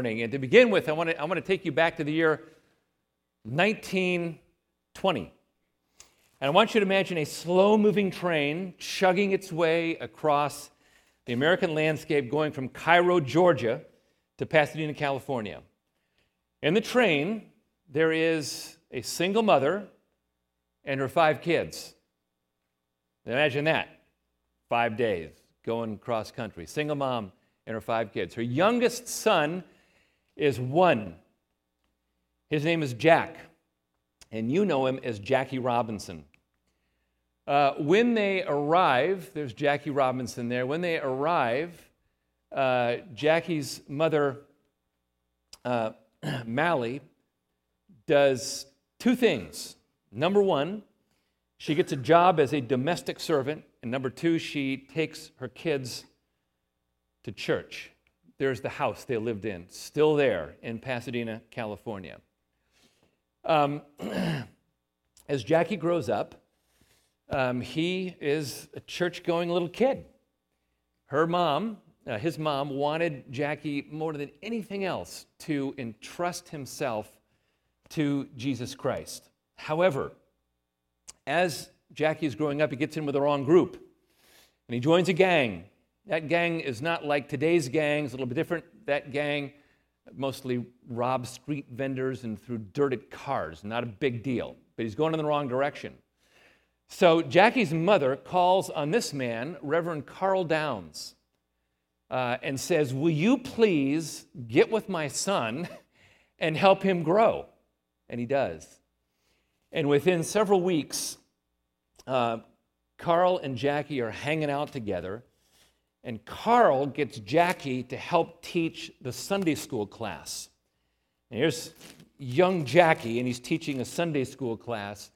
morning. And to begin with, I want to, I want to take you back to the year 1920. And I want you to imagine a slow moving train chugging its way across the American landscape going from Cairo, Georgia to Pasadena, California. In the train, there is a single mother and her five kids. Imagine that. Five days going cross country. Single mom and her five kids. Her youngest son is one. His name is Jack, and you know him as Jackie Robinson. Uh, when they arrive, there's Jackie Robinson there. When they arrive, uh, Jackie's mother, uh, Mallie, does two things. Number one, she gets a job as a domestic servant. And number two, she takes her kids to church. There's the house they lived in, still there in Pasadena, California. Um, as Jackie grows up, um, he is a church going little kid. Her mom, uh, his mom, wanted Jackie more than anything else to entrust himself to Jesus Christ. However, as Jackie is growing up, he gets in with the wrong group and he joins a gang. That gang is not like today's gangs, a little bit different. That gang mostly robs street vendors and through at cars, not a big deal, but he's going in the wrong direction. So Jackie's mother calls on this man, Reverend Carl Downs, uh, and says, Will you please get with my son and help him grow? And he does. And within several weeks, uh, Carl and Jackie are hanging out together, and Carl gets Jackie to help teach the Sunday school class. And here's young Jackie, and he's teaching a Sunday school class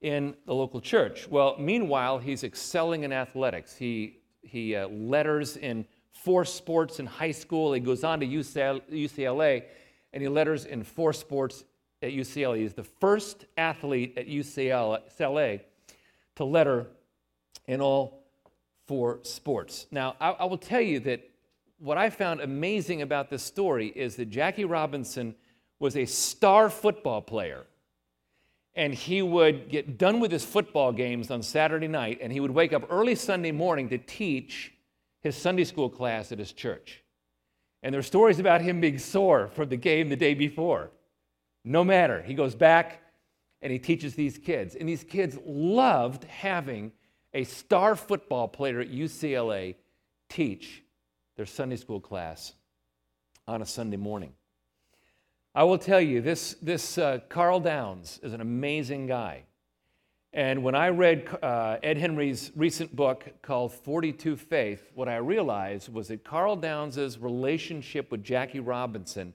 in the local church. Well, meanwhile, he's excelling in athletics. He, he uh, letters in four sports in high school. He goes on to UCLA, and he letters in four sports at UCLA. He's the first athlete at UCLA to letter in all four sports. Now, I, I will tell you that what I found amazing about this story is that Jackie Robinson was a star football player. And he would get done with his football games on Saturday night, and he would wake up early Sunday morning to teach his Sunday school class at his church. And there are stories about him being sore from the game the day before. No matter. He goes back and he teaches these kids. And these kids loved having a star football player at UCLA teach their Sunday school class on a Sunday morning. I will tell you, this, this uh, Carl Downs is an amazing guy. And when I read uh, Ed Henry's recent book called 42 Faith, what I realized was that Carl Downs' relationship with Jackie Robinson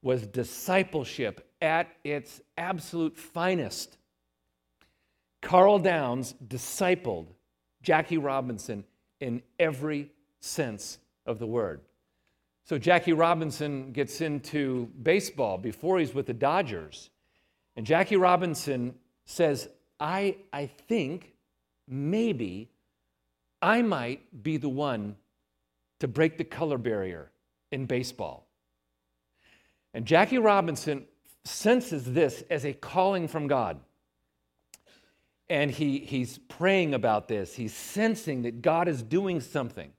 was discipleship at its absolute finest. Carl Downs discipled Jackie Robinson in every sense of the word. So Jackie Robinson gets into baseball before he's with the Dodgers. And Jackie Robinson says, I, I think maybe I might be the one to break the color barrier in baseball. And Jackie Robinson senses this as a calling from God. And he, he's praying about this. He's sensing that God is doing something.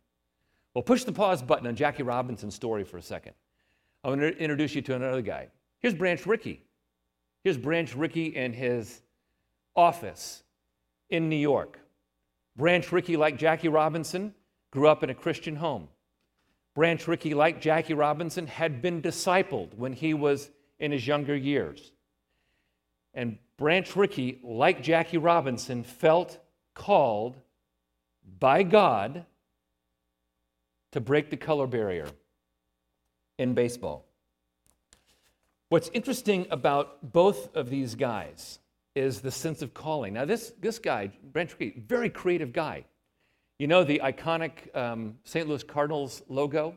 Well, push the pause button on Jackie Robinson's story for a second. I want to introduce you to another guy. Here's Branch Rickey. Here's Branch Rickey in his office in New York. Branch Rickey, like Jackie Robinson, grew up in a Christian home. Branch Rickey, like Jackie Robinson, had been discipled when he was in his younger years. And Branch Rickey, like Jackie Robinson, felt called by God to break the color barrier in baseball. What's interesting about both of these guys is the sense of calling. Now, this, this guy, Branch Rickey, very creative guy. You know the iconic um, St. Louis Cardinals logo?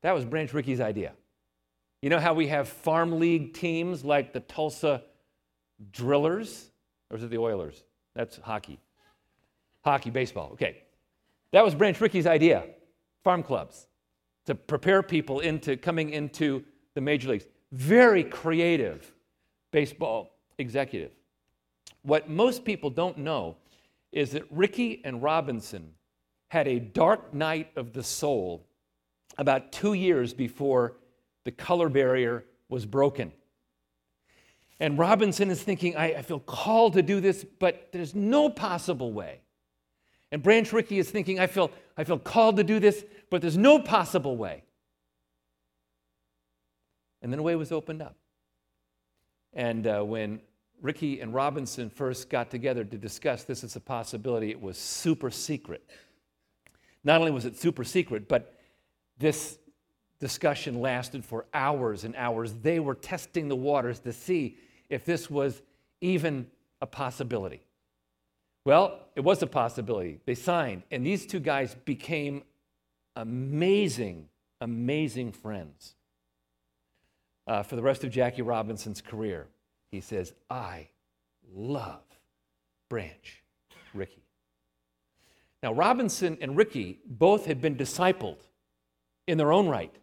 That was Branch Rickey's idea. You know how we have farm league teams like the Tulsa Drillers? Or is it the Oilers? That's hockey. Hockey, baseball. Okay. That was Branch Rickey's idea farm clubs. to prepare people into coming into the major leagues. Very creative baseball executive. What most people don't know is that Rickey and Robinson had a dark night of the soul about two years before the color barrier was broken. And Robinson is thinking, I, I, feel called to do this, but there's no possible way. And Branch Rickey is thinking, I feel, I feel called to do this, but there's no possible way. And then a way was opened up. And uh, when Rickey and Robinson first got together to discuss this as a possibility, it was super secret. Not only was it super secret, but this discussion lasted for hours and hours. They were testing the waters to see if this was even a possibility. Well, it was a possibility. They signed, and these two guys became amazing, amazing friends uh, for the rest of Jackie Robinson's career. He says, I love Branch Rickey. Now, Robinson and Rickey both had been discipled in their own right.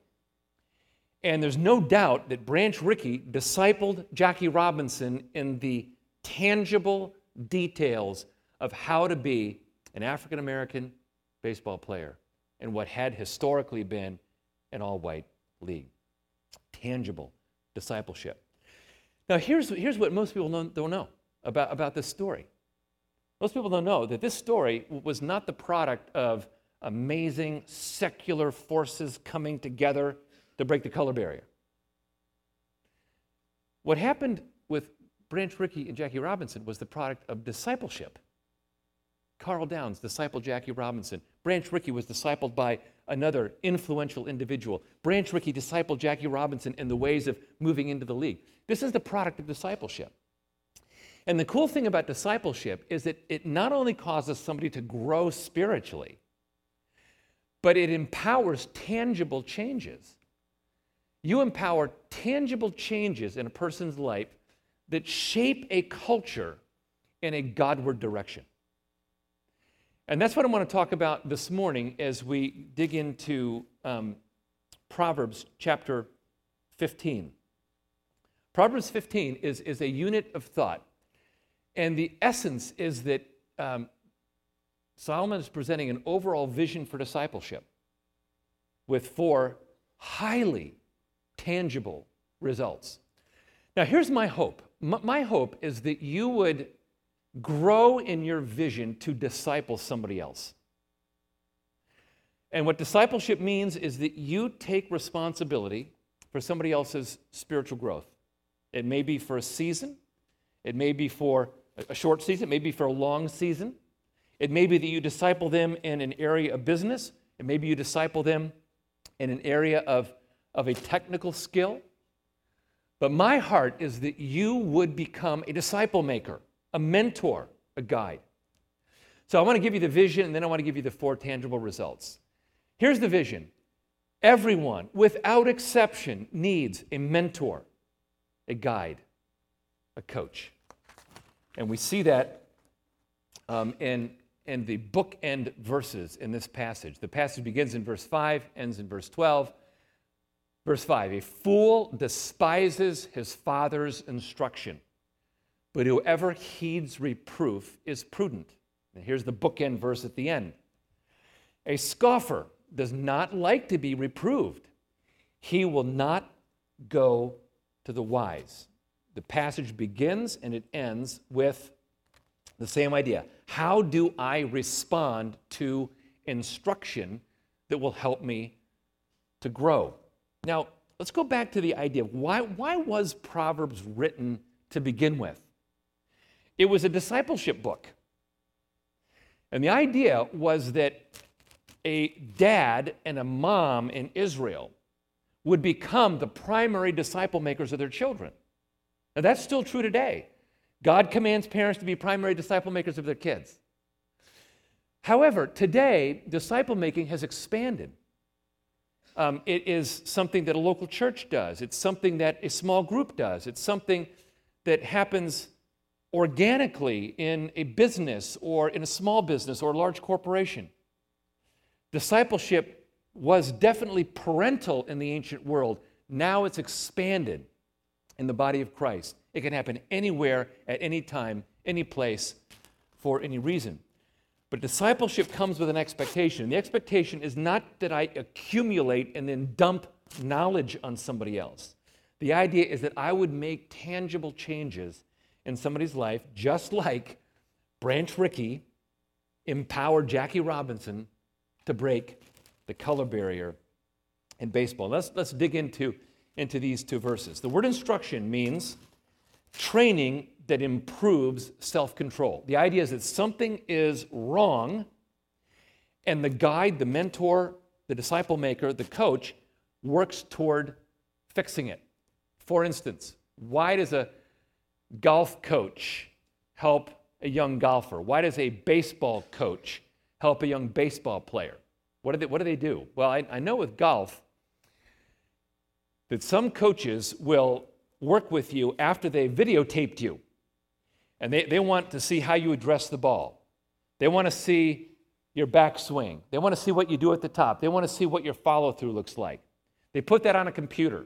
And there's no doubt that Branch Rickey discipled Jackie Robinson in the tangible details of how to be an African American baseball player in what had historically been an all white league. Tangible discipleship. Now, here's, here's what most people don't, don't know about, about this story. Most people don't know that this story was not the product of amazing secular forces coming together to break the color barrier. What happened with Branch Rickey and Jackie Robinson was the product of discipleship. Carl Downs discipled Jackie Robinson. Branch Rickey was discipled by another influential individual. Branch Rickey discipled Jackie Robinson in the ways of moving into the league. This is the product of discipleship. And the cool thing about discipleship is that it not only causes somebody to grow spiritually, but it empowers tangible changes. You empower tangible changes in a person's life that shape a culture in a Godward direction. And that's what I want to talk about this morning as we dig into um, Proverbs chapter 15. Proverbs 15 is, is a unit of thought. And the essence is that um, Solomon is presenting an overall vision for discipleship with four highly tangible results. Now, here's my hope. my hope is that you would grow in your vision to disciple somebody else. And what discipleship means is that you take responsibility for somebody else's spiritual growth. It may be for a season, it may be for a short season, it may be for a long season. It may be that you disciple them in an area of business, it may be you disciple them in an area of, of a technical skill. But my heart is that you would become a disciple maker, a mentor, a guide. So I want to give you the vision and then I want to give you the four tangible results. Here's the vision everyone, without exception, needs a mentor a guide, a coach. And we see that um, in, in the bookend verses in this passage. The passage begins in verse 5, ends in verse 12. Verse 5 A fool despises his father's instruction, but whoever heeds reproof is prudent. And here's the bookend verse at the end A scoffer does not like to be reproved, he will not go to the wise. The passage begins and it ends with the same idea. How do I respond to instruction that will help me to grow? Now, let's go back to the idea why, why was Proverbs written to begin with? It was a discipleship book. And the idea was that a dad and a mom in Israel would become the primary disciple makers of their children. Now, that's still true today. God commands parents to be primary disciple makers of their kids. However, today, disciple making has expanded. Um, it is something that a local church does, it's something that a small group does, it's something that happens organically in a business or in a small business or a large corporation. Discipleship was definitely parental in the ancient world. Now it's expanded in the body of Christ. It can happen anywhere, at any time, any place, for any reason. But discipleship comes with an expectation. The expectation is not that I accumulate and then dump knowledge on somebody else. The idea is that I would make tangible changes in somebody's life, just like Branch Rickey empowered Jackie Robinson to break the color barrier in baseball. Let's, let's dig into, into these two verses. The word instruction means training that improves self control. The idea is that something is wrong, and the guide, the mentor, the disciple maker, the coach works toward fixing it. For instance, why does a golf coach help a young golfer? Why does a baseball coach help a young baseball player? What do they, what do, they do? Well, I, I know with golf that some coaches will work with you after they videotaped you and they, they want to see how you address the ball. They want to see your backswing. They want to see what you do at the top. They want to see what your follow through looks like. They put that on a computer.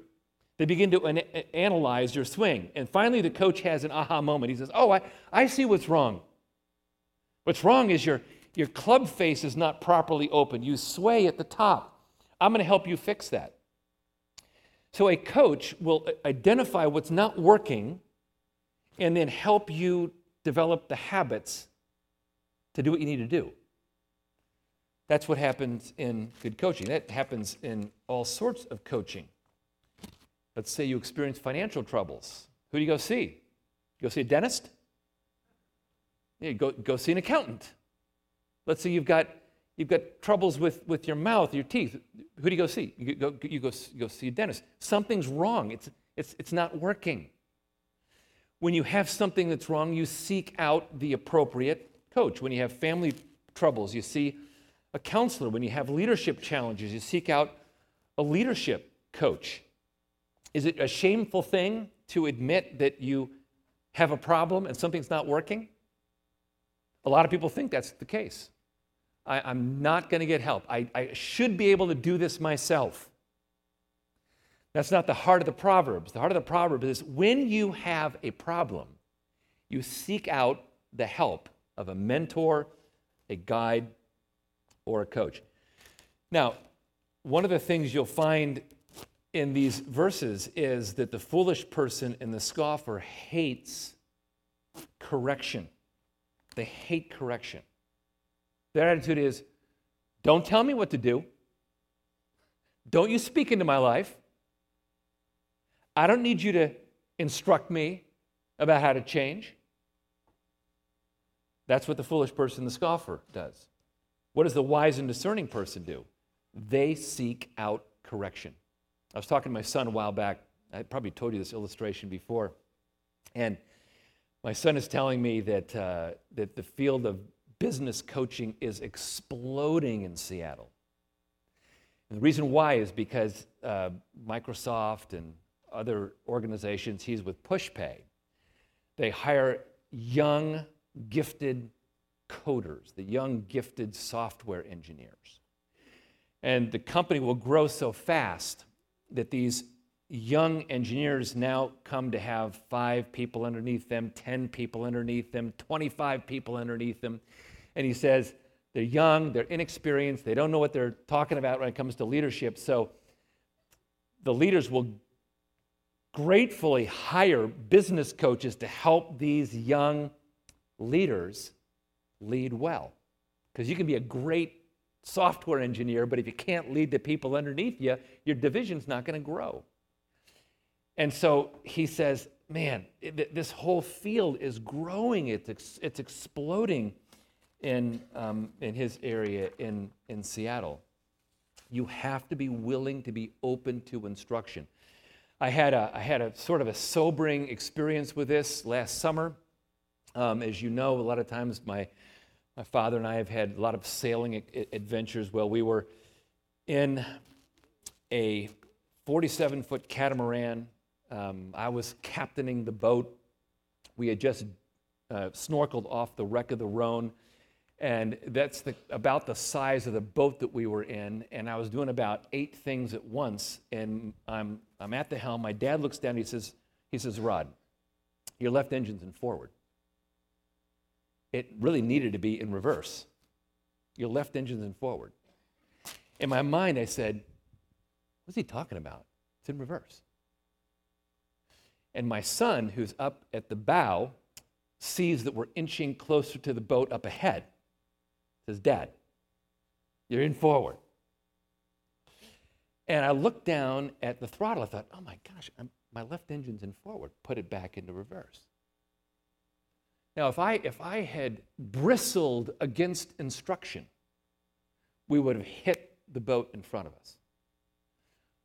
They begin to an- analyze your swing. And finally, the coach has an aha moment. He says, Oh, I, I see what's wrong. What's wrong is your, your club face is not properly open. You sway at the top. I'm going to help you fix that. So, a coach will uh, identify what's not working and then help you develop the habits to do what you need to do. That's what happens in good coaching. That happens in all sorts of coaching. Let's say you experience financial troubles. Who do you go see? You go see a dentist? Yeah, go, go see an accountant. Let's say you've got, you've got troubles with, with your mouth, your teeth. Who do you go see? You go, you go, you go see a dentist. Something's wrong. It's, it's, it's not working. When you have something that's wrong, you seek out the appropriate coach. When you have family troubles, you see a counselor. When you have leadership challenges, you seek out a leadership coach. Is it a shameful thing to admit that you have a problem and something's not working? A lot of people think that's the case. I, am not going to get help. I, I should be able to do this myself. That's not the heart of the Proverbs. The heart of the Proverbs is when you have a problem, you seek out the help of a mentor, a guide, or a coach. Now, one of the things you'll find in these verses is that the foolish person and the scoffer hates correction. They hate correction. Their attitude is don't tell me what to do. Don't you speak into my life. I don't need you to instruct me about how to change. That's what the foolish person, the scoffer, does. What does the wise and discerning person do? They seek out correction. I was talking to my son a while back. I probably told you this illustration before. And my son is telling me that, uh, that the field of business coaching is exploding in Seattle. And the reason why is because uh, Microsoft and other organizations, he's with PushPay. They hire young, gifted coders, the young, gifted software engineers. And the company will grow so fast that these young engineers now come to have five people underneath them, 10 people underneath them, 25 people underneath them. And he says, they're young, they're inexperienced, they don't know what they're talking about when it comes to leadership. So the leaders will gratefully hire business coaches to help these young leaders lead well. Because you can be a great software engineer, but if you can't lead the people underneath you, your division's not going to grow. And so he says, man, this whole field is growing, it's, ex, it's exploding in, um, in his area in, in Seattle. You have to be willing to be open to instruction. I had a, I had a sort of a sobering experience with this last summer. Um, as you know, a lot of times my, my father and I have had a lot of sailing adventures. Well, we were in a 47 foot catamaran. Um, I was captaining the boat. We had just uh, snorkeled off the wreck of the Rhone, And that's the, about the size of the boat that we were in. And I was doing about eight things at once. And I'm, I'm at the helm. My dad looks down. He says, he says, Rod, your left engine's in forward. It really needed to be in reverse. Your left engine's in forward. In my mind, I said, What's he talking about? It's in reverse. And my son, who's up at the bow, sees that we're inching closer to the boat up ahead. Says, Dad, you're in forward. And I looked down at the throttle. I thought, oh my gosh, I'm, my left engine's in forward. Put it back into reverse. Now, if I, if I had bristled against instruction, we would have hit the boat in front of us.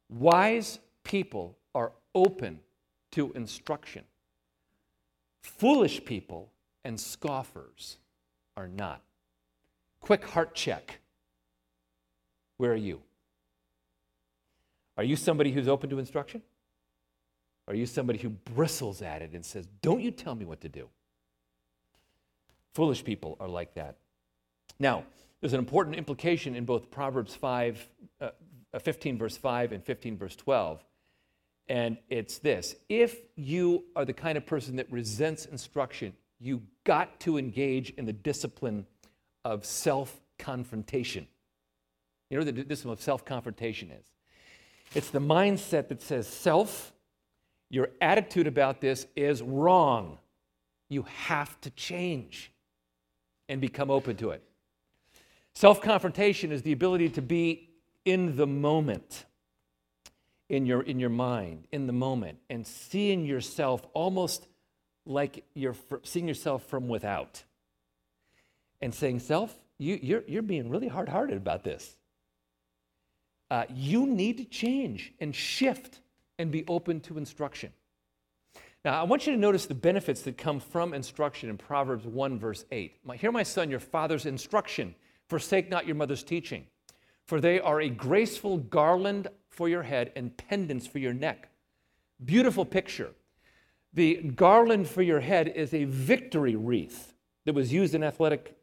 Wise people are open to instruction. Foolish people and scoffers are not. Quick heart check. Where are you? Are you somebody who's open to instruction? Are you somebody who bristles at it and says, Don't you tell me what to do? Foolish people are like that. Now, there's an important implication in both Proverbs 5, uh, 15, verse 5, and 15, verse 12. And it's this if you are the kind of person that resents instruction, you got to engage in the discipline of self confrontation. You know what the discipline of self confrontation is? It's the mindset that says, self, your attitude about this is wrong. You have to change and become open to it. Self confrontation is the ability to be in the moment, in your, in your mind, in the moment, and seeing yourself almost like you're seeing yourself from without and saying, Self, you, are you're, you're being really hard hearted about this. Uh, you need to change and shift and be open to instruction. Now, I want you to notice the benefits that come from instruction in Proverbs 1, verse 8. Hear, my son, your father's instruction. Forsake not your mother's teaching, for they are a graceful garland for your head and pendants for your neck. Beautiful picture. The garland for your head is a victory wreath that was used in athletic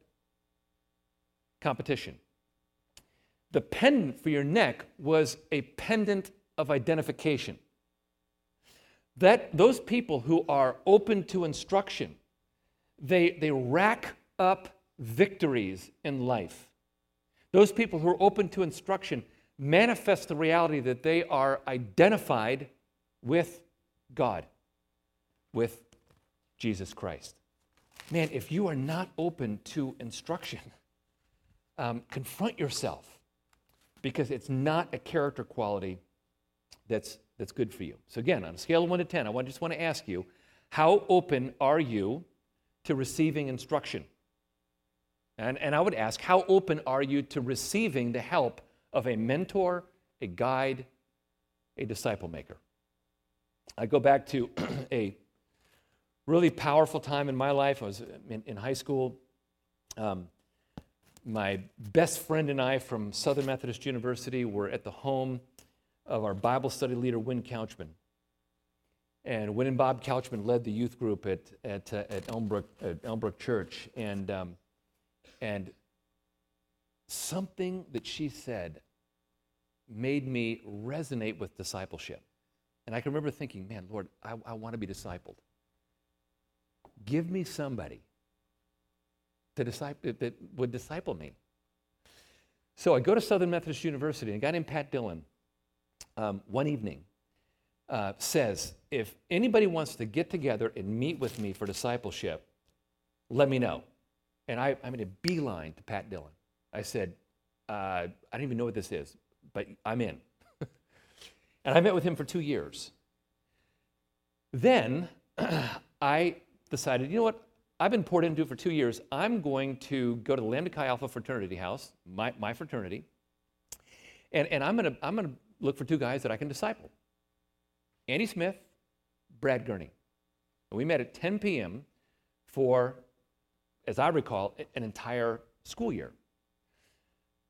competition. The pendant for your neck was a pendant of identification. That those people who are open to instruction, they, they rack up victories in life. Those people who are open to instruction manifest the reality that they are identified with God, with Jesus Christ. Man, if you are not open to instruction, um, confront yourself because it's not a character quality that's, that's good for you. So, again, on a scale of 1 to 10, I just want to ask you how open are you to receiving instruction? And, and I would ask, how open are you to receiving the help of a mentor, a guide, a disciple maker? I go back to a really powerful time in my life. I was in, in high school. Um, my best friend and I from Southern Methodist University were at the home of our Bible study leader, Win Couchman. And Win and Bob Couchman led the youth group at, at, uh, at, Elmbrook, at Elmbrook Church. And, um, and something that she said made me resonate with discipleship. And I can remember thinking, man, Lord, I, I want to be discipled. Give me somebody to disciple, that would disciple me. So I go to Southern Methodist University, and a guy named Pat Dillon, um, one evening, uh, says, if anybody wants to get together and meet with me for discipleship, let me know. And I, I'm in a beeline to Pat Dillon. I said, uh, I don't even know what this is, but I'm in. and I met with him for two years. Then I decided, you know what? I've been poured into for two years. I'm going to go to the Lambda Chi Alpha fraternity house, my, my fraternity, and, and I'm going to I'm gonna look for two guys that I can disciple Andy Smith, Brad Gurney. And we met at 10 p.m. for, as I recall, an entire school year.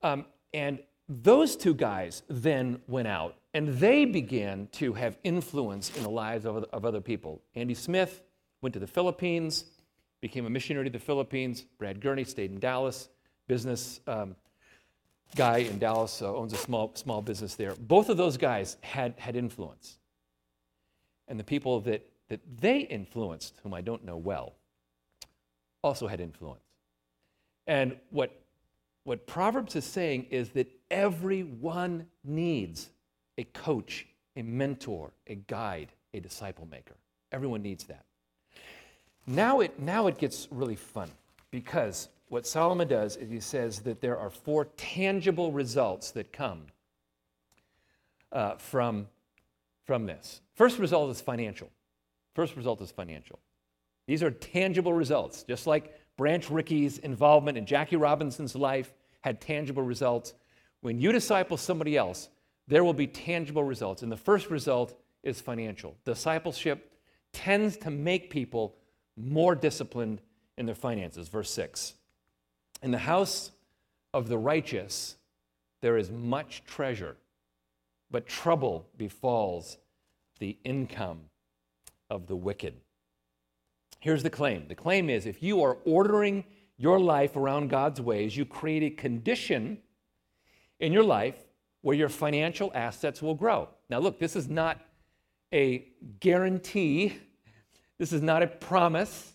Um, and those two guys then went out and they began to have influence in the lives of, of other people. Andy Smith went to the Philippines became a missionary to the Philippines. Brad Gurney stayed in Dallas, business um, guy in Dallas uh, owns a small, small business there. Both of those guys had, had influence. And the people that, that they influenced, whom I don't know well, also had influence. And what, what Proverbs is saying is that everyone needs a coach, a mentor, a guide, a disciple maker. Everyone needs that. Now it, now it gets really fun because what Solomon does is he says that there are four tangible results that come uh, from, from this. First result is financial. First result is financial. These are tangible results, just like Branch Rickey's involvement in Jackie Robinson's life had tangible results. When you disciple somebody else, there will be tangible results. And the first result is financial. Discipleship tends to make people more disciplined in their finances. Verse 6 In the house of the righteous, there is much treasure, but trouble befalls the income of the wicked. Here's the claim the claim is if you are ordering your life around God's ways, you create a condition in your life where your financial assets will grow. Now, look, this is not a guarantee, this is not a promise,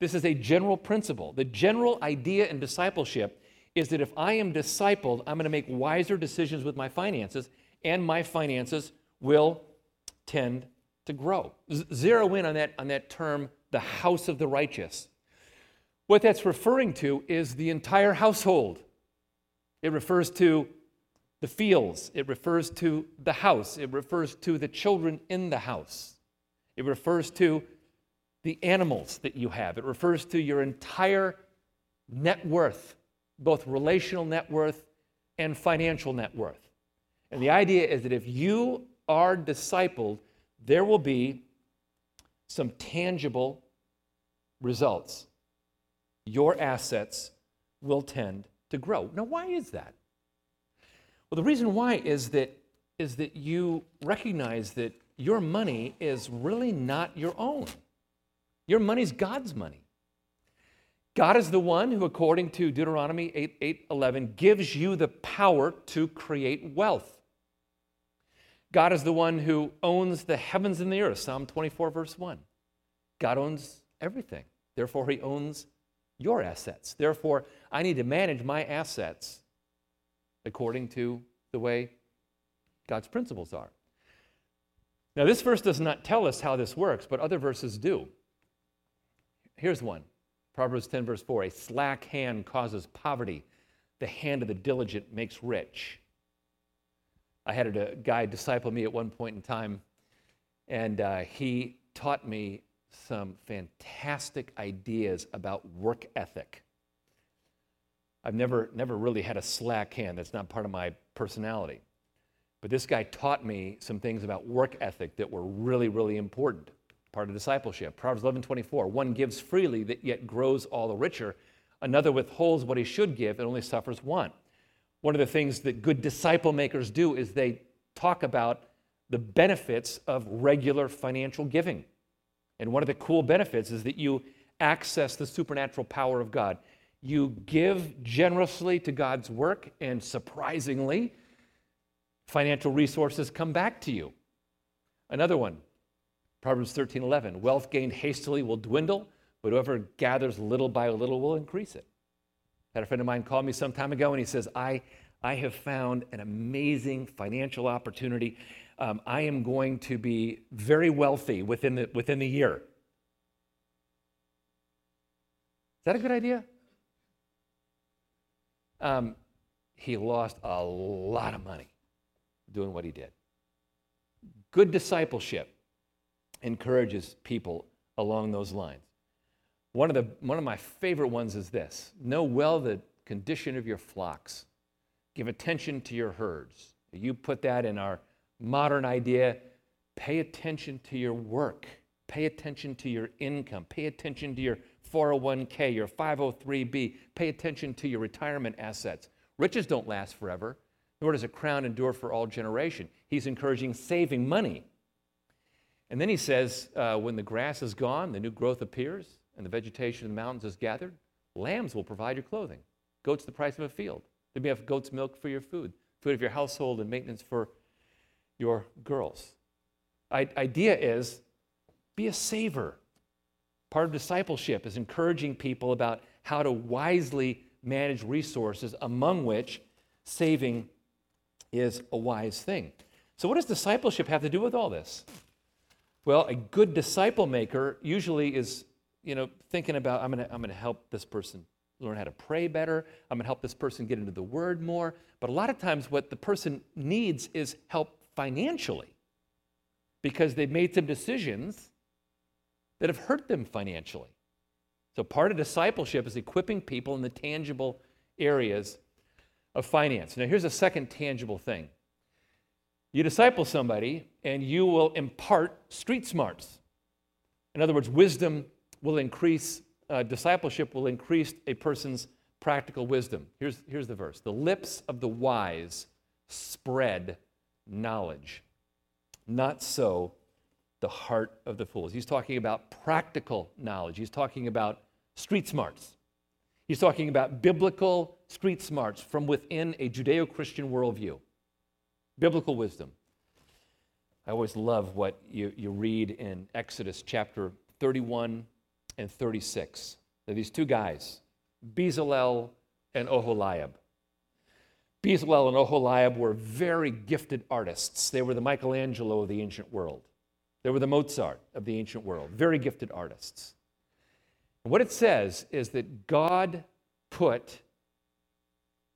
this is a general principle. The general idea in discipleship is that if I am discipled, I'm going to make wiser decisions with my finances, and my finances will tend to grow. Z- zero in on that, on that term, the house of the righteous. What that's referring to is the entire household. It refers to the fields, it refers to the house, it refers to the children in the house, it refers to the animals that you have, it refers to your entire net worth, both relational net worth and financial net worth. And the idea is that if you are discipled, there will be some tangible results. Your assets will tend to grow. Now, why is that? Well, the reason why is that, is that you recognize that your money is really not your own. Your money is God's money. God is the one who, according to Deuteronomy 8, 8 11, gives you the power to create wealth. God is the one who owns the heavens and the earth. Psalm 24, verse 1. God owns everything. Therefore, He owns your assets. Therefore, I need to manage my assets according to the way God's principles are. Now, this verse does not tell us how this works, but other verses do. Here's one Proverbs 10, verse 4 A slack hand causes poverty, the hand of the diligent makes rich. I had a guy disciple me at one point in time, and uh, he taught me some fantastic ideas about work ethic. I've never, never really had a slack hand. That's not part of my personality. But this guy taught me some things about work ethic that were really, really important, part of discipleship. Proverbs 11 24. One gives freely, that yet grows all the richer. Another withholds what he should give and only suffers want. One of the things that good disciple makers do is they talk about the benefits of regular financial giving. And one of the cool benefits is that you access the supernatural power of God. You give generously to God's work, and surprisingly, financial resources come back to you. Another one, Proverbs 13 11. Wealth gained hastily will dwindle, but whoever gathers little by little will increase it. Had a friend of mine call me some time ago and he says, I, I have found an amazing financial opportunity. Um, I am going to be very wealthy within the, within the year. Is that a good idea? Um, he lost a lot of money doing what he did. Good discipleship encourages people along those lines. One of, the, one of my favorite ones is this Know well the condition of your flocks, give attention to your herds. You put that in our modern idea pay attention to your work, pay attention to your income, pay attention to your 401k, your 503b, pay attention to your retirement assets. Riches don't last forever, nor does a crown endure for all generation. He's encouraging saving money. And then he says, uh, when the grass is gone, the new growth appears. and the vegetation of the mountains is gathered, lambs will provide your clothing. Goats the price of a field. There'll have goat's milk for your food, food of your household, and maintenance for your girls. I- idea is be a saver. Part of discipleship is encouraging people about how to wisely manage resources, among which saving is a wise thing. So, what does discipleship have to do with all this? Well, a good disciple maker usually is, you know, thinking about I'm going to I'm going to help this person learn how to pray better. I'm going to help this person get into the word more. But a lot of times what the person needs is help financially because they've made some decisions that have hurt them financially. So part of discipleship is equipping people in the tangible areas of finance. Now here's a second tangible thing. You disciple somebody and you will impart street smarts. In other words, wisdom will increase, uh, discipleship will increase a person's practical wisdom. Here's, here's the verse The lips of the wise spread knowledge. Not so the heart of the fools. He's talking about practical knowledge, he's talking about street smarts. He's talking about biblical street smarts from within a Judeo Christian worldview biblical wisdom. I always love what you, you read in Exodus chapter 31 and 36. They're these two guys, Bezalel and Oholiab. Bezalel and Oholiab were very gifted artists. They were the Michelangelo of the ancient world. They were the Mozart of the ancient world, very gifted artists. And what it says is that God put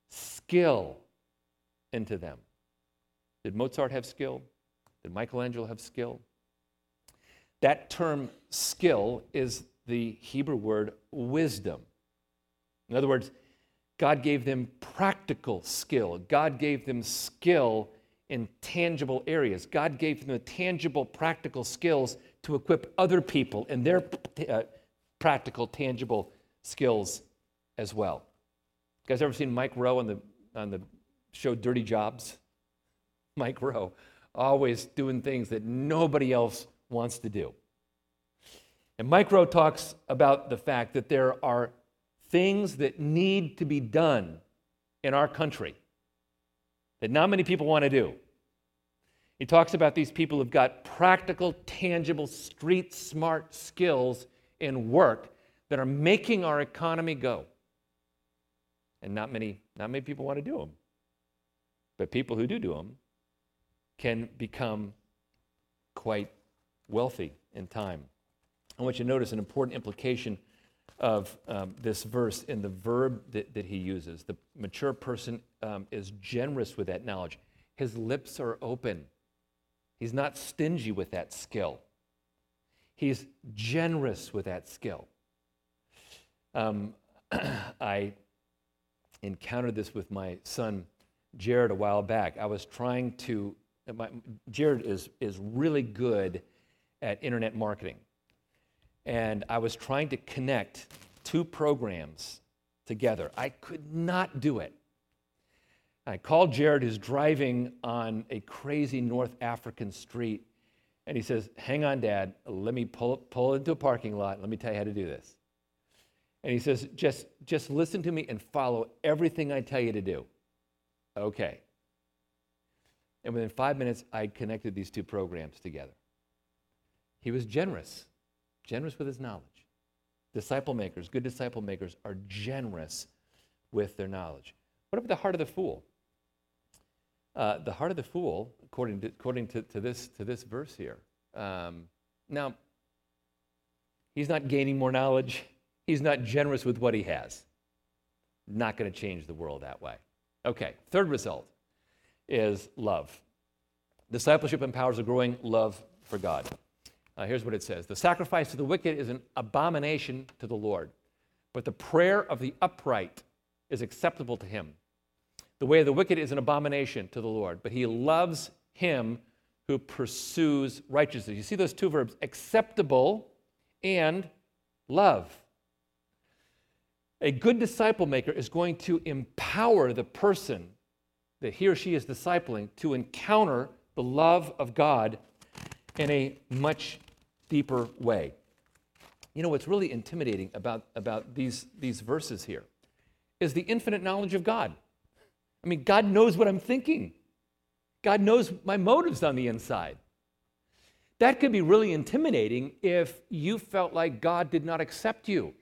skill into them. Did Mozart have skill? Did Michelangelo have skill? That term skill is the Hebrew word wisdom. In other words, God gave them practical skill. God gave them skill in tangible areas. God gave them the tangible, practical skills to equip other people in their uh, practical, tangible skills as well. You guys ever seen Mike Rowe on the, on the show Dirty Jobs? Mike Rowe, always doing things that nobody else wants to do. And Mike Rowe talks about the fact that there are things that need to be done in our country that not many people want to do. He talks about these people who've got practical, tangible, street smart skills in work that are making our economy go. And not many, not many people want to do them. But people who do do them can become quite wealthy in time. I want you to notice an important implication of um, this verse in the verb that, that he uses. The mature person um, is generous with that knowledge. His lips are open. He's not stingy with that skill. He's generous with that skill. Um, I encountered this with my son Jared a while back. I was trying to, my, Jared is, is really good at internet marketing and I was trying to connect two programs together. I could not do it. I called Jared, who's driving on a crazy North African street, and he says, Hang on, Dad, let me pull, pull into a parking lot. Let me tell you how to do this. And he says, just, just listen to me and follow everything I tell you to do. Okay. And within five minutes, I connected these two programs together. He was generous generous with his knowledge. Disciple makers, good disciple makers, are generous with their knowledge. What about the heart of the fool? Uh, the heart of the fool, according to, according to, to, this, to this verse here. Um, now, he's not gaining more knowledge. He's not generous with what he has. Not going to change the world that way. Okay, third result is love. Discipleship empowers a growing love for God. Uh, here's what it says The sacrifice of the wicked is an abomination to the Lord, but the prayer of the upright is acceptable to him. The way of the wicked is an abomination to the Lord, but he loves him who pursues righteousness. You see those two verbs, acceptable and love. A good disciple maker is going to empower the person that he or she is discipling to encounter the love of God in a much deeper way. You know what's really intimidating about, about these, these verses here is the infinite knowledge of God. I mean, God knows what I'm thinking, God knows my motives on the inside. That could be really intimidating if you felt like God did not accept you.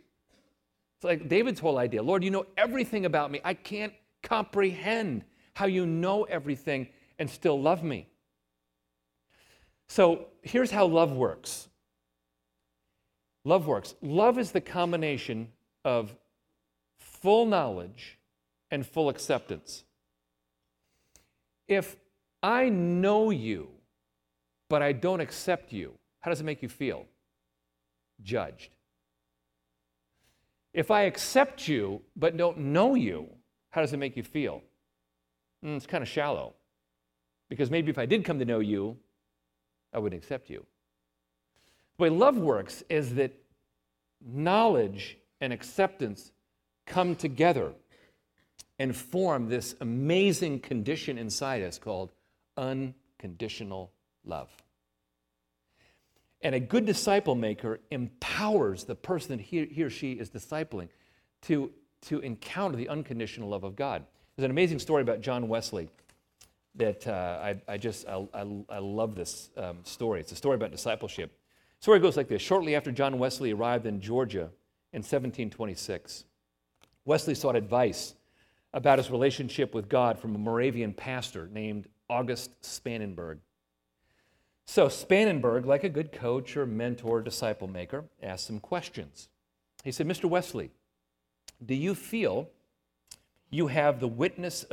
It's like David's whole idea Lord, you know everything about me. I can't comprehend how you know everything and still love me. So here's how love works love works. Love is the combination of full knowledge and full acceptance. If I know you, but I don't accept you, how does it make you feel? Judged. If I accept you, but don't know you, how does it make you feel? Mm, it's kind of shallow. Because maybe if I did come to know you, I wouldn't accept you. The way love works is that knowledge and acceptance come together and form this amazing condition inside us called unconditional love. And a good disciple maker empowers the person that he, he or she is discipling to, to encounter the unconditional love of God. There's an amazing story about John Wesley that uh, I, I, just I, I, I love this um, story. It's a story about discipleship. The story goes like this: Shortly after John Wesley arrived in Georgia in 1726, Wesley sought advice about his relationship with God from a Moravian pastor named August Spangenberg. So Spangenberg, like a good coach or mentor, disciple maker, asked some questions. He said, Mr. Wesley, do you feel you have the witness of